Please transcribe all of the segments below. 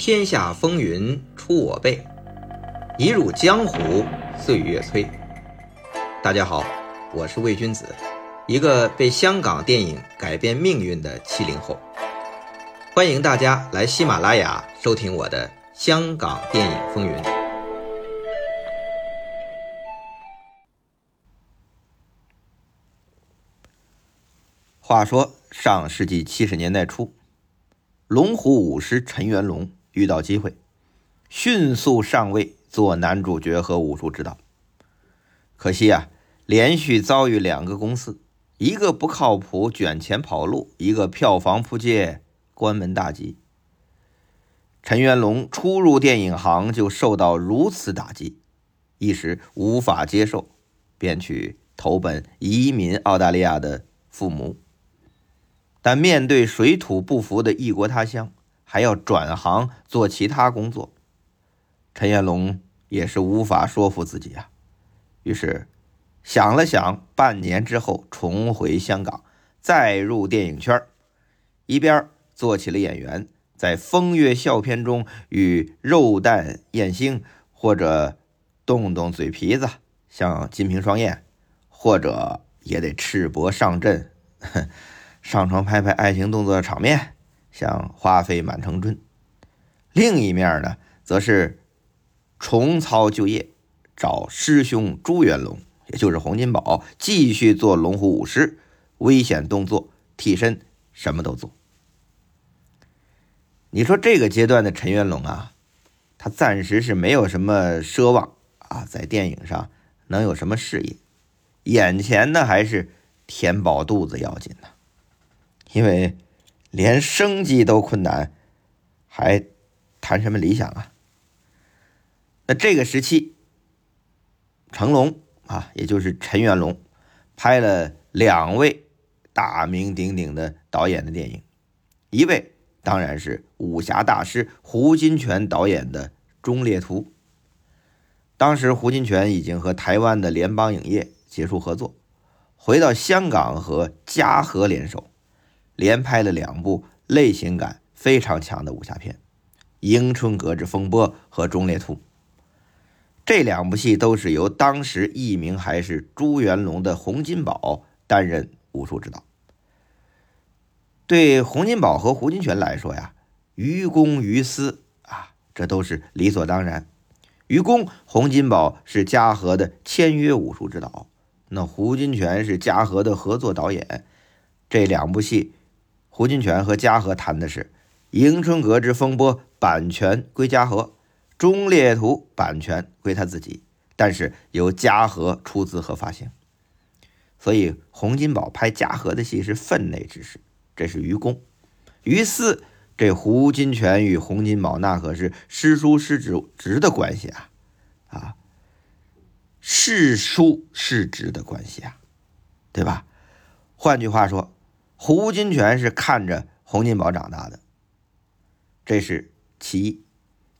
天下风云出我辈，一入江湖岁月催。大家好，我是魏君子，一个被香港电影改变命运的七零后。欢迎大家来喜马拉雅收听我的《香港电影风云》。话说上世纪七十年代初，龙虎武师陈元龙遇到机会，迅速上位做男主角和武术指导。可惜啊，连续遭遇两个公司，一个不靠谱卷钱跑路，一个票房扑街关门大吉。陈元龙初入电影行就受到如此打击，一时无法接受，便去投奔移民澳大利亚的父母。但面对水土不服的异国他乡，还要转行做其他工作，陈彦龙也是无法说服自己啊。于是想了想，半年之后重回香港，再入电影圈一边做起了演员，在风月笑片中与肉蛋艳星，或者动动嘴皮子像金瓶双燕，或者也得赤膊上阵。上床拍拍爱情动作的场面，像花飞满城春；另一面呢，则是重操旧业，找师兄朱元龙，也就是洪金宝，继续做龙虎武师，危险动作、替身什么都做。你说这个阶段的陈元龙啊，他暂时是没有什么奢望啊，在电影上能有什么事业，眼前呢还是填饱肚子要紧呢。因为连生计都困难，还谈什么理想啊？那这个时期，成龙啊，也就是陈元龙，拍了两位大名鼎鼎的导演的电影，一位当然是武侠大师胡金铨导演的《忠烈图》。当时胡金铨已经和台湾的联邦影业结束合作，回到香港和嘉禾联手。连拍了两部类型感非常强的武侠片，《迎春阁之风波》和《忠烈图》。这两部戏都是由当时艺名还是朱元龙的洪金宝担任武术指导。对洪金宝和胡金铨来说呀，于公于私啊，这都是理所当然。于公，洪金宝是嘉禾的签约武术指导，那胡金铨是嘉禾的合作导演，这两部戏。胡金铨和嘉禾谈的是《迎春阁之风波》，版权归嘉禾，《忠烈图》版权归他自己，但是由嘉禾出资和发行。所以洪金宝拍嘉禾的戏是分内之事，这是于公。于私，这胡金铨与洪金宝那可是师叔师侄的关系啊！啊，师叔师侄的关系啊，对吧？换句话说。胡金铨是看着洪金宝长大的，这是其一。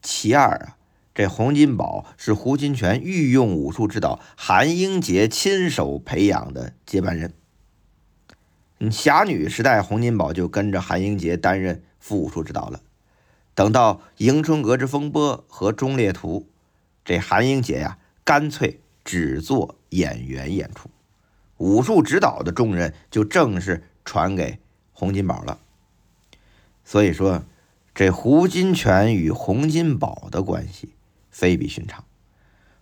其二啊，这洪金宝是胡金铨御用武术指导韩英杰亲手培养的接班人。侠女时代，洪金宝就跟着韩英杰担任副武术指导了。等到《迎春阁之风波》和《忠烈图》，这韩英杰呀，干脆只做演员演出，武术指导的重任就正是。传给洪金宝了，所以说这胡金铨与洪金宝的关系非比寻常。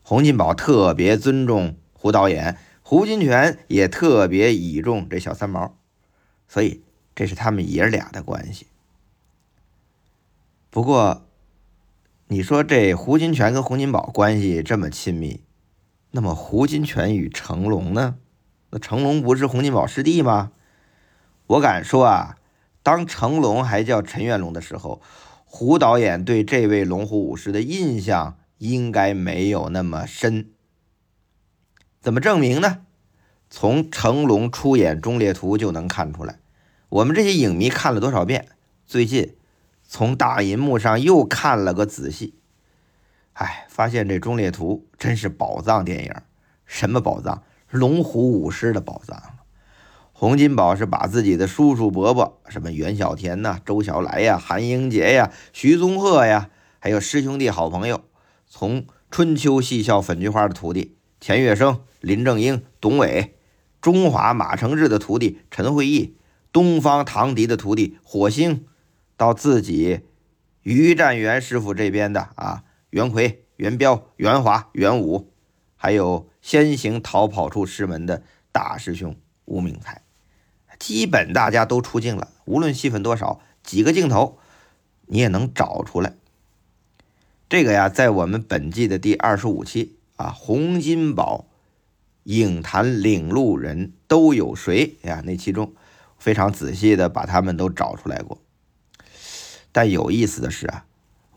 洪金宝特别尊重胡导演，胡金铨也特别倚重这小三毛，所以这是他们爷俩的关系。不过，你说这胡金铨跟洪金宝关系这么亲密，那么胡金铨与成龙呢？那成龙不是洪金宝师弟吗？我敢说啊，当成龙还叫陈元龙的时候，胡导演对这位龙虎武师的印象应该没有那么深。怎么证明呢？从成龙出演《忠烈图》就能看出来。我们这些影迷看了多少遍？最近从大银幕上又看了个仔细，哎，发现这《忠烈图》真是宝藏电影。什么宝藏？龙虎武师的宝藏。洪金宝是把自己的叔叔伯伯，什么袁小田呐、周小来呀、韩英杰呀、徐宗鹤呀，还有师兄弟好朋友，从春秋戏校粉菊花的徒弟钱月生、林正英、董伟，中华马承志的徒弟陈会义，东方唐迪的徒弟火星，到自己于占元师傅这边的啊，袁奎、袁彪、袁华、袁武，还有先行逃跑出师门的大师兄吴明才。基本大家都出镜了，无论戏份多少，几个镜头你也能找出来。这个呀，在我们本季的第二十五期啊，洪金宝影坛领路人都有谁呀？那其中非常仔细的把他们都找出来过。但有意思的是啊，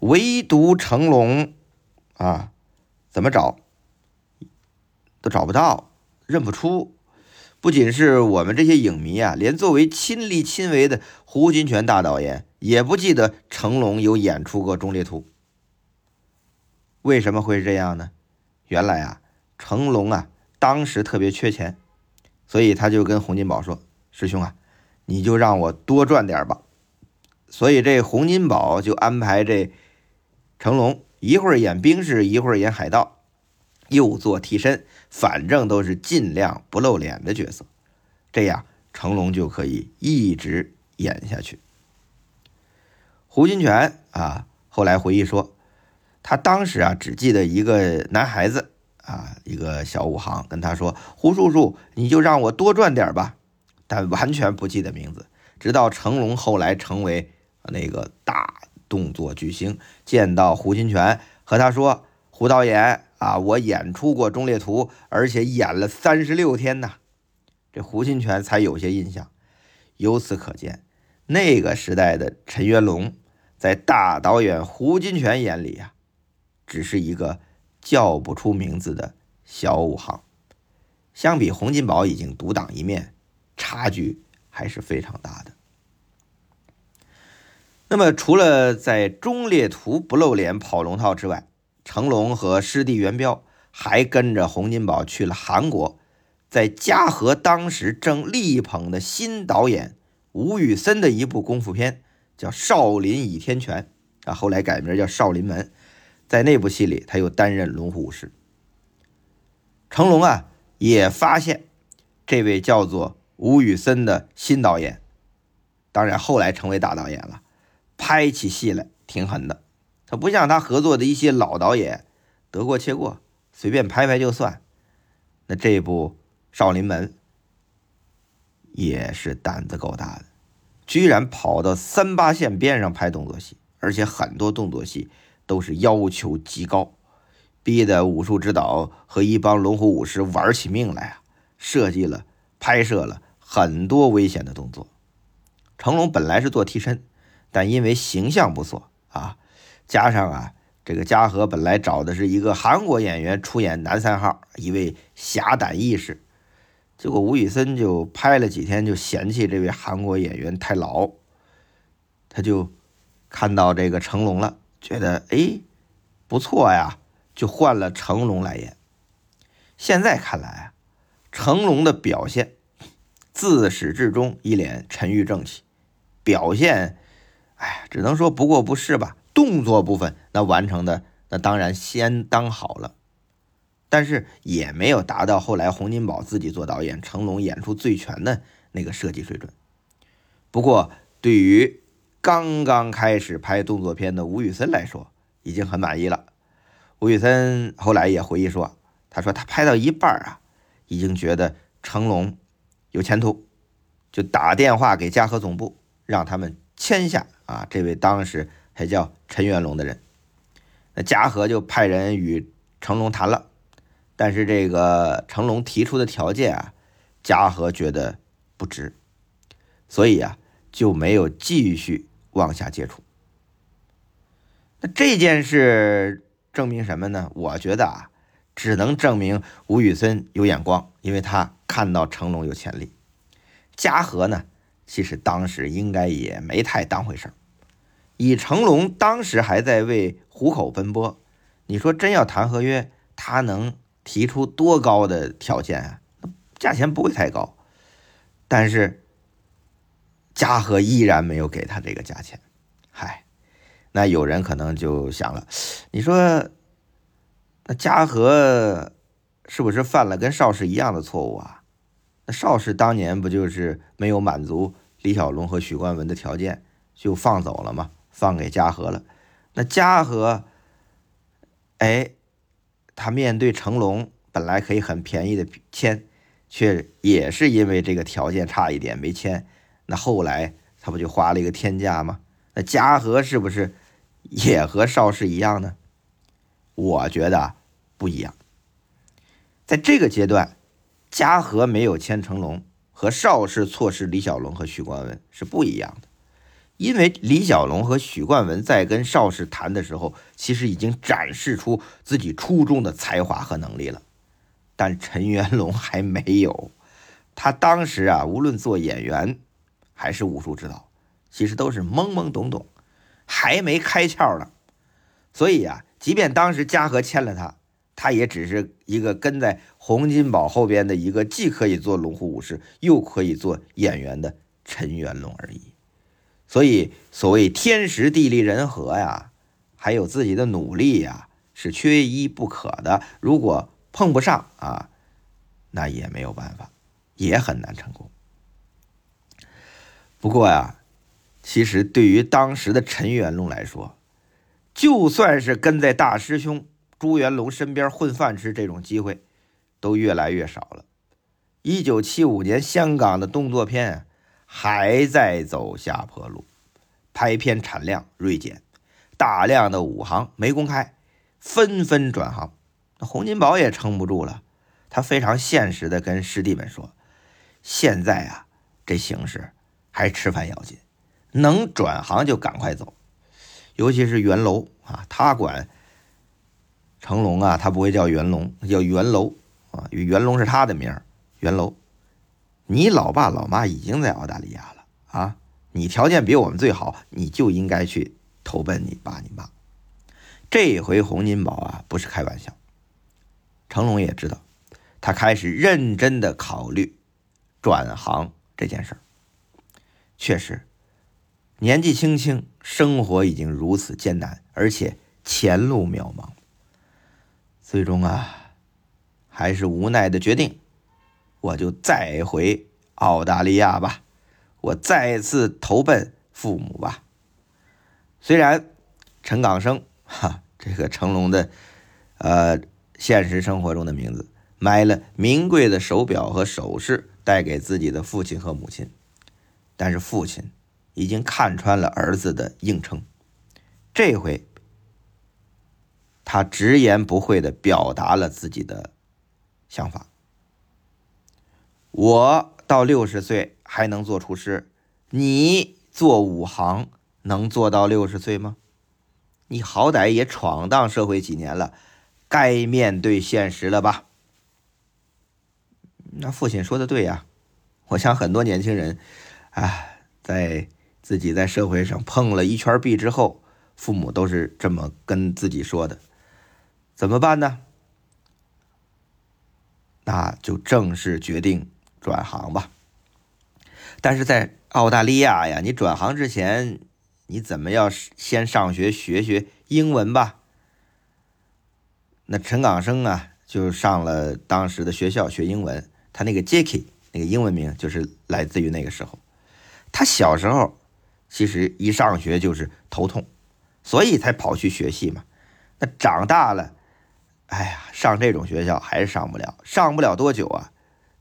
唯独成龙啊，怎么找都找不到，认不出。不仅是我们这些影迷啊，连作为亲力亲为的胡金铨大导演也不记得成龙有演出过《忠烈图》。为什么会是这样呢？原来啊，成龙啊当时特别缺钱，所以他就跟洪金宝说：“师兄啊，你就让我多赚点吧。”所以这洪金宝就安排这成龙一会儿演兵士，一会儿演海盗。又做替身，反正都是尽量不露脸的角色，这样成龙就可以一直演下去。胡金铨啊，后来回忆说，他当时啊只记得一个男孩子啊，一个小武行跟他说：“胡叔叔，你就让我多赚点吧。”但完全不记得名字。直到成龙后来成为那个大动作巨星，见到胡金铨和他说：“胡导演。”啊，我演出过《忠烈图》，而且演了三十六天呢，这胡金铨才有些印象。由此可见，那个时代的陈元龙，在大导演胡金铨眼里啊，只是一个叫不出名字的小武行。相比洪金宝已经独当一面，差距还是非常大的。那么，除了在《忠烈图》不露脸跑龙套之外，成龙和师弟元彪还跟着洪金宝去了韩国，在嘉禾当时正力捧的新导演吴宇森的一部功夫片，叫《少林倚天拳》啊，后来改名叫《少林门》。在那部戏里，他又担任龙虎武师。成龙啊，也发现这位叫做吴宇森的新导演，当然后来成为大导演了，拍起戏来挺狠的。他不像他合作的一些老导演，得过且过，随便拍拍就算。那这部《少林门》也是胆子够大的，居然跑到三八线边上拍动作戏，而且很多动作戏都是要求极高，逼得武术指导和一帮龙虎武师玩起命来啊！设计了、拍摄了很多危险的动作。成龙本来是做替身，但因为形象不错啊。加上啊，这个嘉禾本来找的是一个韩国演员出演男三号，一位侠胆义士，结果吴宇森就拍了几天就嫌弃这位韩国演员太老，他就看到这个成龙了，觉得哎不错呀，就换了成龙来演。现在看来啊，成龙的表现自始至终一脸沉郁正气，表现哎呀，只能说不过不是吧。动作部分那完成的那当然相当好了，但是也没有达到后来洪金宝自己做导演，成龙演出最全的那个设计水准。不过对于刚刚开始拍动作片的吴宇森来说，已经很满意了。吴宇森后来也回忆说：“他说他拍到一半啊，已经觉得成龙有前途，就打电话给嘉禾总部，让他们签下啊这位当时。”还叫陈元龙的人，那嘉禾就派人与成龙谈了，但是这个成龙提出的条件啊，嘉禾觉得不值，所以啊就没有继续往下接触。那这件事证明什么呢？我觉得啊，只能证明吴宇森有眼光，因为他看到成龙有潜力。嘉禾呢，其实当时应该也没太当回事儿。以成龙当时还在为糊口奔波，你说真要谈合约，他能提出多高的条件啊？价钱不会太高。但是嘉禾依然没有给他这个价钱。嗨，那有人可能就想了，你说那嘉禾是不是犯了跟邵氏一样的错误啊？那邵氏当年不就是没有满足李小龙和许冠文的条件，就放走了吗？放给嘉禾了。那嘉禾，哎，他面对成龙，本来可以很便宜的签，却也是因为这个条件差一点没签。那后来他不就花了一个天价吗？那嘉禾是不是也和邵氏一样呢？我觉得不一样。在这个阶段，嘉禾没有签成龙，和邵氏错失李小龙和许冠文是不一样的。因为李小龙和许冠文在跟邵氏谈的时候，其实已经展示出自己出众的才华和能力了，但陈元龙还没有。他当时啊，无论做演员还是武术指导。其实都是懵懵懂懂，还没开窍呢。所以啊，即便当时嘉禾签了他，他也只是一个跟在洪金宝后边的一个既可以做龙虎武师，又可以做演员的陈元龙而已。所以，所谓天时地利人和呀，还有自己的努力呀，是缺一不可的。如果碰不上啊，那也没有办法，也很难成功。不过呀。其实，对于当时的陈元龙来说，就算是跟在大师兄朱元龙身边混饭吃，这种机会都越来越少了。一九七五年，香港的动作片还在走下坡路，拍片产量锐减，大量的武行没公开，纷纷转行。那洪金宝也撑不住了，他非常现实的跟师弟们说：“现在啊，这形势还吃饭要紧。”能转行就赶快走，尤其是袁楼啊，他管成龙啊，他不会叫袁龙，叫袁楼啊，袁龙是他的名儿。袁楼，你老爸老妈已经在澳大利亚了啊，你条件比我们最好，你就应该去投奔你爸你妈。这回洪金宝啊，不是开玩笑，成龙也知道，他开始认真的考虑转行这件事儿，确实。年纪轻轻，生活已经如此艰难，而且前路渺茫。最终啊，还是无奈的决定，我就再回澳大利亚吧，我再次投奔父母吧。虽然陈港生哈，这个成龙的呃现实生活中的名字，买了名贵的手表和首饰带给自己的父亲和母亲，但是父亲。已经看穿了儿子的硬撑，这回他直言不讳的表达了自己的想法：我到六十岁还能做厨师，你做武行能做到六十岁吗？你好歹也闯荡社会几年了，该面对现实了吧？那父亲说的对呀，我想很多年轻人，啊，在。自己在社会上碰了一圈壁之后，父母都是这么跟自己说的：“怎么办呢？那就正式决定转行吧。”但是在澳大利亚呀，你转行之前，你怎么要先上学学学英文吧？那陈港生啊，就上了当时的学校学英文。他那个 Jacky 那个英文名就是来自于那个时候。他小时候。其实一上学就是头痛，所以才跑去学戏嘛。那长大了，哎呀，上这种学校还是上不了，上不了多久啊，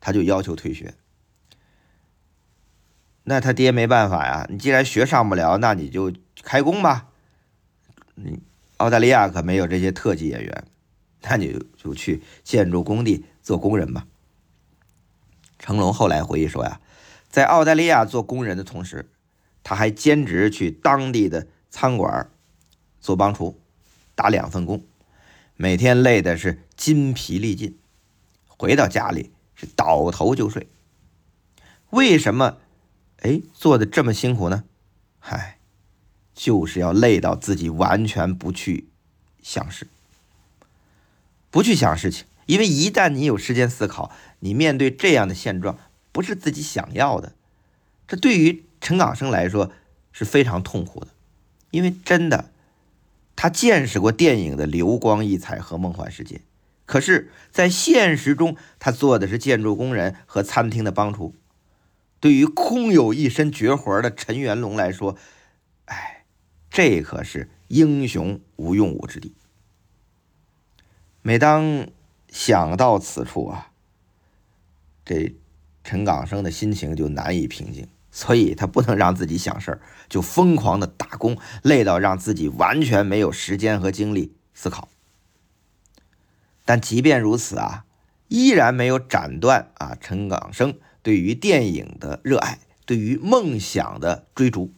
他就要求退学。那他爹没办法呀，你既然学上不了，那你就开工吧。你澳大利亚可没有这些特技演员，那你就去建筑工地做工人吧。成龙后来回忆说呀，在澳大利亚做工人的同时。他还兼职去当地的餐馆做帮厨，打两份工，每天累的是筋疲力尽，回到家里是倒头就睡。为什么？哎，做的这么辛苦呢？嗨，就是要累到自己完全不去想事，不去想事情，因为一旦你有时间思考，你面对这样的现状，不是自己想要的。这对于陈港生来说是非常痛苦的，因为真的，他见识过电影的流光溢彩和梦幻世界，可是，在现实中，他做的是建筑工人和餐厅的帮厨。对于空有一身绝活的陈元龙来说，哎，这可是英雄无用武之地。每当想到此处啊，这陈港生的心情就难以平静。所以他不能让自己想事儿，就疯狂的打工，累到让自己完全没有时间和精力思考。但即便如此啊，依然没有斩断啊陈港生对于电影的热爱，对于梦想的追逐。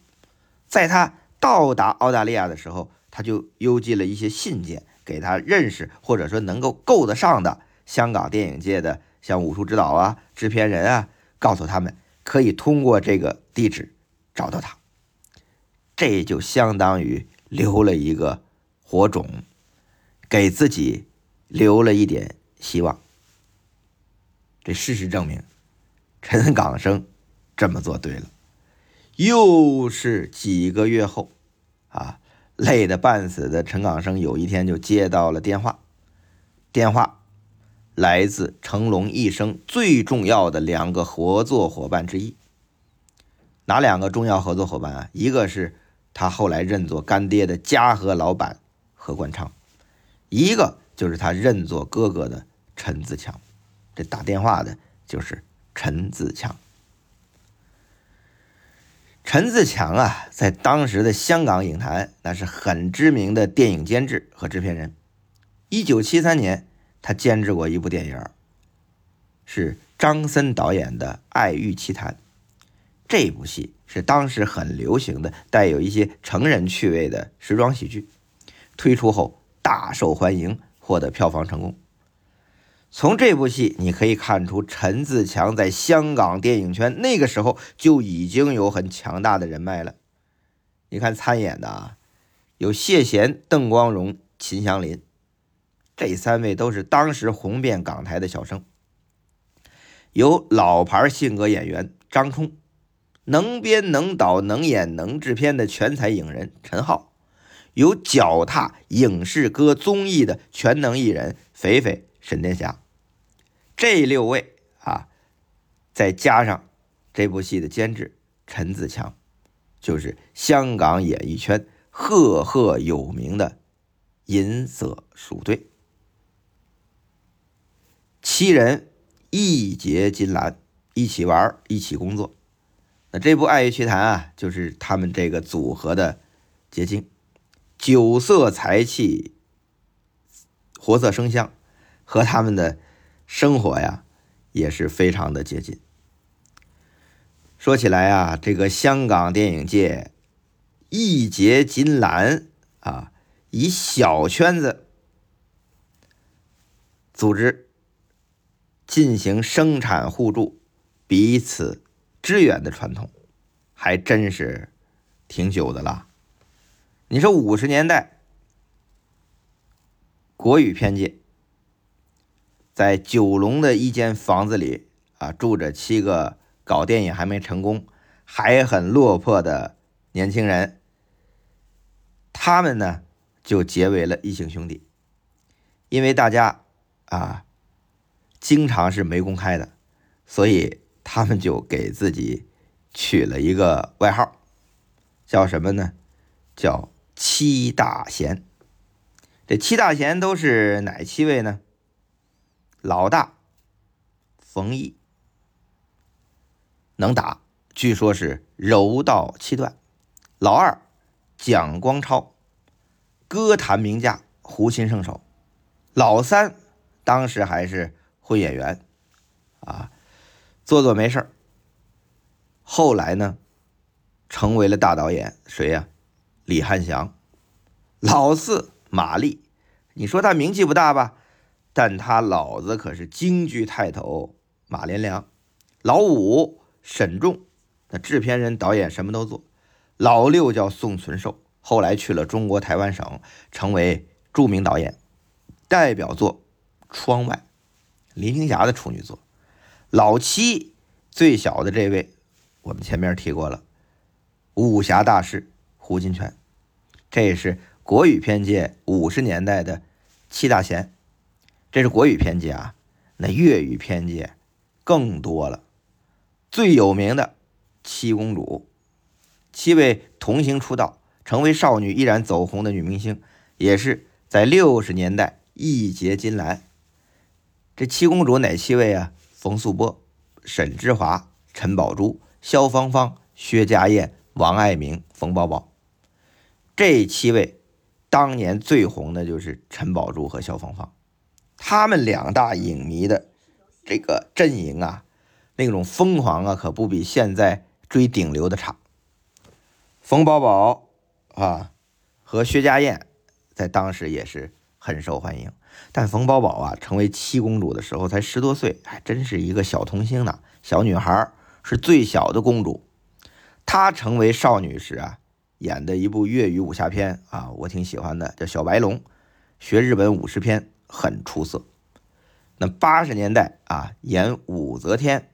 在他到达澳大利亚的时候，他就邮寄了一些信件给他认识或者说能够够得上的香港电影界的像武术指导啊、制片人啊，告诉他们。可以通过这个地址找到他，这就相当于留了一个火种，给自己留了一点希望。这事实证明，陈港生这么做对了。又是几个月后，啊，累得半死的陈港生有一天就接到了电话，电话。来自成龙一生最重要的两个合作伙伴之一，哪两个重要合作伙伴啊？一个是他后来认作干爹的嘉禾老板何冠昌，一个就是他认作哥哥的陈自强。这打电话的就是陈自强。陈自强啊，在当时的香港影坛那是很知名的电影监制和制片人。一九七三年。他监制过一部电影，是张森导演的《爱欲奇谭》。这部戏是当时很流行的、带有一些成人趣味的时装喜剧，推出后大受欢迎，获得票房成功。从这部戏你可以看出，陈自强在香港电影圈那个时候就已经有很强大的人脉了。你看参演的啊，有谢贤、邓光荣、秦祥林。这三位都是当时红遍港台的小生，有老牌性格演员张冲，能编能导能演能制片的全才影人陈浩，有脚踏影视歌综艺的全能艺人肥肥沈殿霞。这六位啊，再加上这部戏的监制陈自强，就是香港演艺圈赫赫有名的银色鼠队。七人义结金兰，一起玩，一起工作。那这部《爱乐奇谈》啊，就是他们这个组合的结晶，酒色财气，活色生香，和他们的生活呀也是非常的接近。说起来啊，这个香港电影界义结金兰啊，以小圈子组织。进行生产互助、彼此支援的传统，还真是挺久的了。你说五十年代，国语片界在九龙的一间房子里啊，住着七个搞电影还没成功、还很落魄的年轻人，他们呢就结为了异姓兄弟，因为大家啊。经常是没公开的，所以他们就给自己取了一个外号，叫什么呢？叫七大贤。这七大贤都是哪七位呢？老大冯毅能打，据说是柔道七段；老二蒋光超，歌坛名家，胡琴圣手；老三当时还是。混演员，啊，做做没事后来呢，成为了大导演，谁呀？李汉祥。老四马丽，你说他名气不大吧？但他老子可是京剧泰斗马连良。老五沈仲，那制片人、导演什么都做。老六叫宋存寿，后来去了中国台湾省，成为著名导演，代表作《窗外》。林青霞的处女作，老七最小的这位，我们前面提过了，武侠大师胡金铨，这是国语片界五十年代的七大贤。这是国语片界啊，那粤语片界更多了。最有名的七公主，七位童星出道，成为少女依然走红的女明星，也是在六十年代义结金兰。这七公主哪七位啊？冯素波。沈芝华、陈宝珠、萧芳芳、薛家燕、王爱明、冯宝宝，这七位当年最红的就是陈宝珠和萧芳芳，他们两大影迷的这个阵营啊，那种疯狂啊，可不比现在追顶流的差。冯宝宝啊和薛家燕在当时也是很受欢迎。但冯宝宝啊，成为七公主的时候才十多岁，还真是一个小童星呢，小女孩是最小的公主。她成为少女时啊，演的一部粤语武侠片啊，我挺喜欢的，叫《小白龙》，学日本武士片很出色。那八十年代啊，演武则天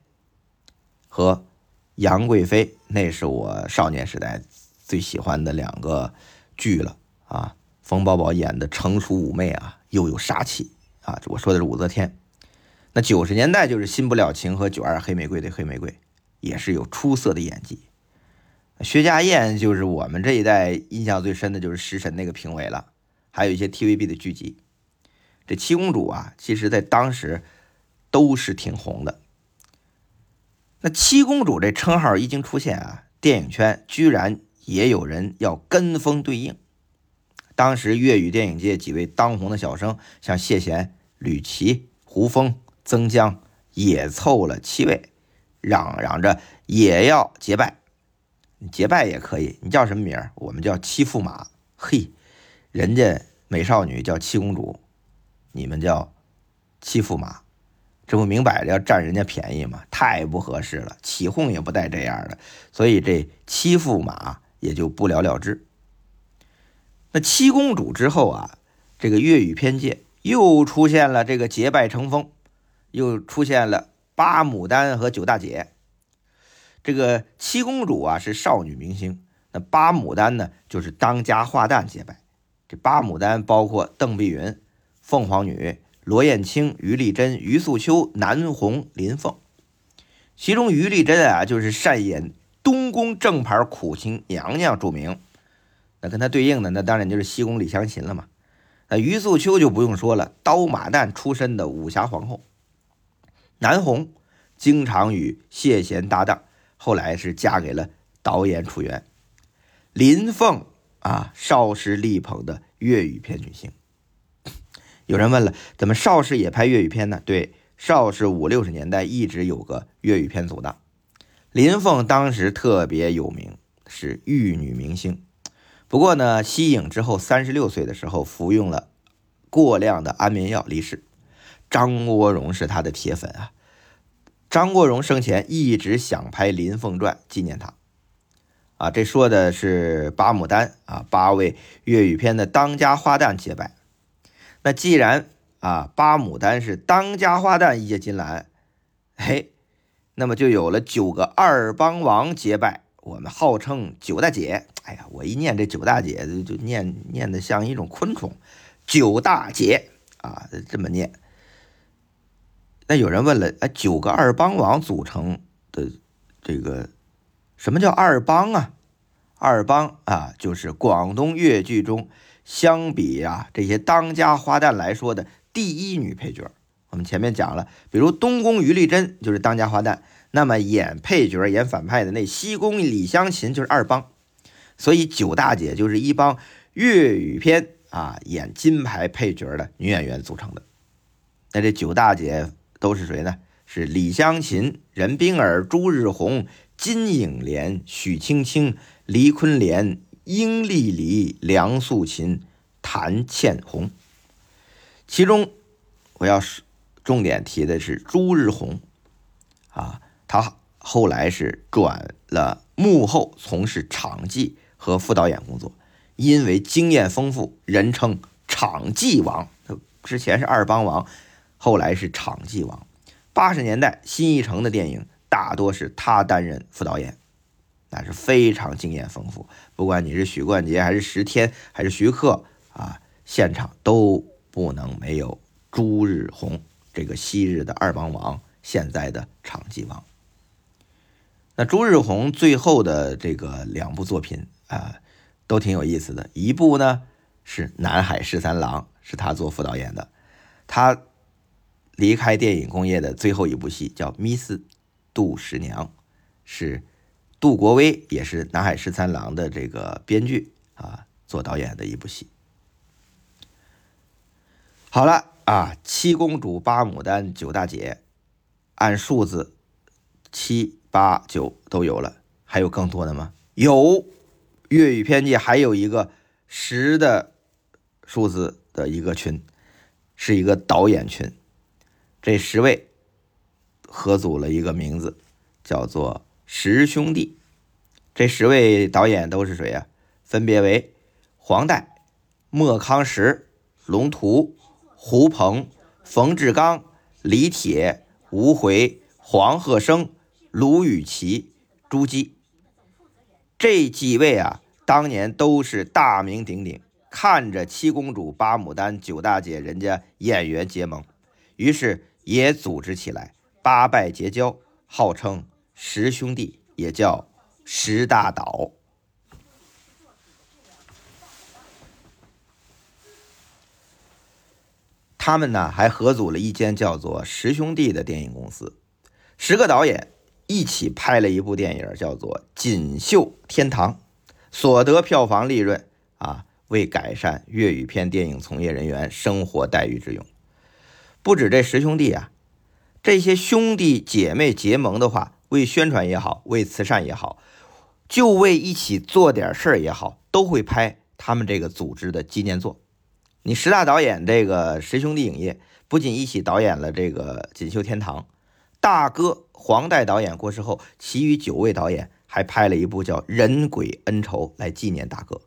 和杨贵妃，那是我少年时代最喜欢的两个剧了啊。冯宝宝演的成熟妩媚啊。又有杀气啊！我说的是武则天。那九十年代就是《新不了情》和《九二黑玫瑰》的黑玫瑰，也是有出色的演技。薛家燕就是我们这一代印象最深的就是《食神》那个评委了，还有一些 TVB 的剧集。这七公主啊，其实在当时都是挺红的。那七公主这称号一经出现啊，电影圈居然也有人要跟风对应。当时粤语电影界几位当红的小生，像谢贤、吕奇、胡枫、曾江，也凑了七位，嚷嚷着也要结拜。结拜也可以，你叫什么名儿？我们叫七驸马。嘿，人家美少女叫七公主，你们叫七驸马，这不明摆着要占人家便宜吗？太不合适了，起哄也不带这样的，所以这七驸马也就不了了之。那七公主之后啊，这个粤语片界又出现了这个结拜成风，又出现了八牡丹和九大姐。这个七公主啊是少女明星，那八牡丹呢就是当家花旦结拜。这八牡丹包括邓碧云、凤凰女、罗燕青、于丽珍、于素秋、南红、林凤。其中于丽珍啊就是擅演东宫正牌苦情娘娘著名。那跟她对应的，那当然就是西宫李香琴了嘛。那于素秋就不用说了，刀马旦出身的武侠皇后。南红经常与谢贤搭档，后来是嫁给了导演楚原。林凤啊，邵氏力捧的粤语片女星。有人问了，怎么邵氏也拍粤语片呢？对，邵氏五六十年代一直有个粤语片组的。林凤当时特别有名，是玉女明星。不过呢，息影之后，三十六岁的时候服用了过量的安眠药离世。张国荣是他的铁粉啊。张国荣生前一直想拍《林凤传》纪念他。啊，这说的是八牡丹啊，八位粤语片的当家花旦结拜。那既然啊，八牡丹是当家花旦一结金兰，嘿，那么就有了九个二帮王结拜。我们号称九大姐。哎呀，我一念这九大姐，就就念念的像一种昆虫，九大姐啊，这么念。那有人问了，哎，九个二帮王组成的这个什么叫二帮啊？二帮啊，就是广东粤剧中相比啊这些当家花旦来说的第一女配角。我们前面讲了，比如东宫于丽珍就是当家花旦，那么演配角、演反派的那西宫李香琴就是二帮。所以九大姐就是一帮粤语片啊演金牌配角的女演员组成的。那这九大姐都是谁呢？是李香琴、任冰儿、朱日红、金颖莲、许青青、黎坤莲、殷丽丽、梁素琴、谭倩红。其中我要是重点提的是朱日红啊，她后来是转了幕后，从事场记。和副导演工作，因为经验丰富，人称场记王。之前是二帮王，后来是场记王。八十年代新艺城的电影大多是他担任副导演，那是非常经验丰富。不管你是许冠杰还是石天还是徐克啊，现场都不能没有朱日红这个昔日的二帮王，现在的场记王。那朱日红最后的这个两部作品啊，都挺有意思的。一部呢是《南海十三郎》，是他做副导演的。他离开电影工业的最后一部戏叫《Miss 杜十娘》，是杜国威，也是《南海十三郎》的这个编剧啊做导演的一部戏。好了啊，七公主、八牡丹、九大姐，按数字七。八九都有了，还有更多的吗？有，粤语片界还有一个十的数字的一个群，是一个导演群。这十位合组了一个名字，叫做十兄弟。这十位导演都是谁呀？分别为黄岱、莫康石、龙图、胡鹏、冯志刚、李铁、吴回、黄鹤生。卢雨琦、朱姬这几位啊，当年都是大名鼎鼎。看着七公主、八牡丹、九大姐人家演员结盟，于是也组织起来，八拜结交，号称十兄弟，也叫十大岛。他们呢，还合组了一间叫做十兄弟的电影公司，十个导演。一起拍了一部电影，叫做《锦绣天堂》，所得票房利润啊，为改善粤语片电影从业人员生活待遇之用。不止这十兄弟啊，这些兄弟姐妹结盟的话，为宣传也好，为慈善也好，就为一起做点事儿也好，都会拍他们这个组织的纪念作。你十大导演这个十兄弟影业，不仅一起导演了这个《锦绣天堂》。大哥黄岱导演过世后，其余九位导演还拍了一部叫《人鬼恩仇》来纪念大哥。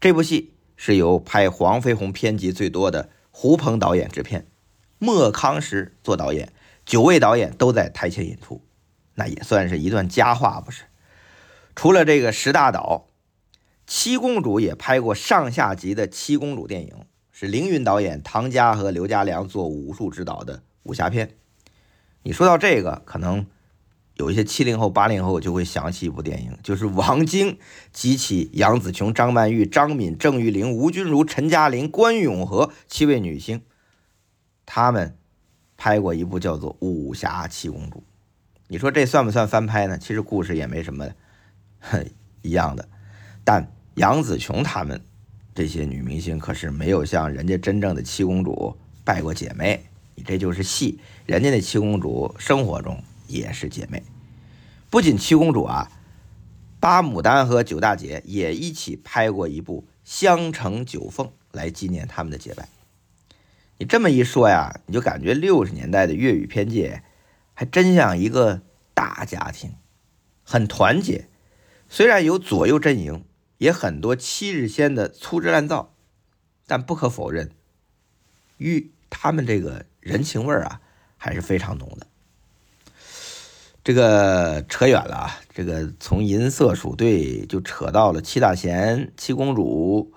这部戏是由拍黄飞鸿片集最多的胡鹏导演制片，莫康石做导演，九位导演都在台前演出，那也算是一段佳话，不是？除了这个十大导，七公主也拍过上下集的七公主电影，是凌云导演、唐家和刘家良做武术指导的武侠片。你说到这个，可能有一些七零后、八零后就会想起一部电影，就是王晶及其杨紫琼、张曼玉、张敏、郑裕玲、吴君如、陈嘉玲、关咏荷七位女星，他们拍过一部叫做《武侠七公主》。你说这算不算翻拍呢？其实故事也没什么一样的，但杨紫琼他们这些女明星可是没有像人家真正的七公主拜过姐妹。你这就是戏，人家那七公主生活中也是姐妹。不仅七公主啊，八牡丹和九大姐也一起拍过一部《香城九凤》来纪念他们的结拜。你这么一说呀，你就感觉六十年代的粤语片界还真像一个大家庭，很团结。虽然有左右阵营，也很多七日仙的粗制滥造，但不可否认，与他们这个。人情味儿啊，还是非常浓的。这个扯远了啊，这个从银色鼠队就扯到了七大贤、七公主，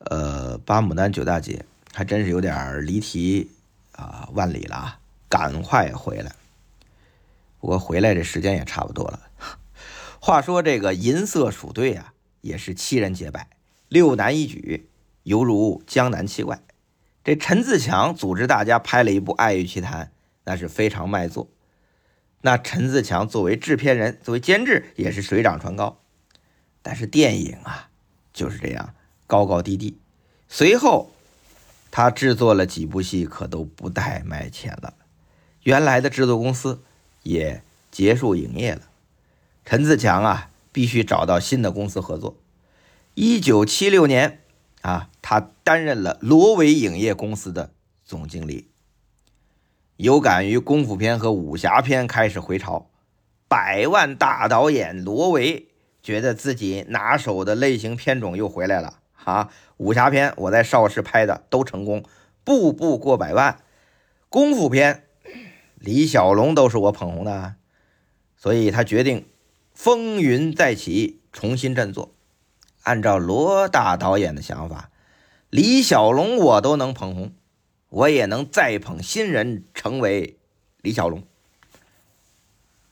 呃，八牡丹、九大姐，还真是有点离题啊，万里了啊，赶快回来。不过回来这时间也差不多了。话说这个银色鼠队啊，也是七人结拜，六男一举，犹如江南七怪。这陈自强组织大家拍了一部《爱欲奇谈》，那是非常卖座。那陈自强作为制片人，作为监制，也是水涨船高。但是电影啊，就是这样高高低低。随后，他制作了几部戏，可都不带卖钱了。原来的制作公司也结束营业了。陈自强啊，必须找到新的公司合作。一九七六年。啊，他担任了罗维影业公司的总经理。有感于功夫片和武侠片开始回潮，百万大导演罗维觉得自己拿手的类型片种又回来了。啊，武侠片我在邵氏拍的都成功，步步过百万。功夫片，李小龙都是我捧红的。所以他决定风云再起，重新振作。按照罗大导演的想法，李小龙我都能捧红，我也能再捧新人，成为李小龙。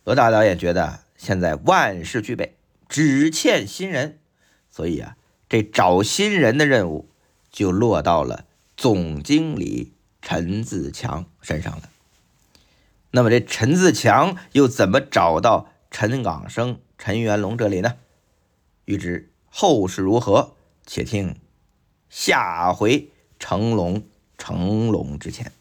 罗大导演觉得现在万事俱备，只欠新人，所以啊，这找新人的任务就落到了总经理陈自强身上了。那么这陈自强又怎么找到陈港生、陈元龙这里呢？欲知后事如何，且听下回成龙成龙之前。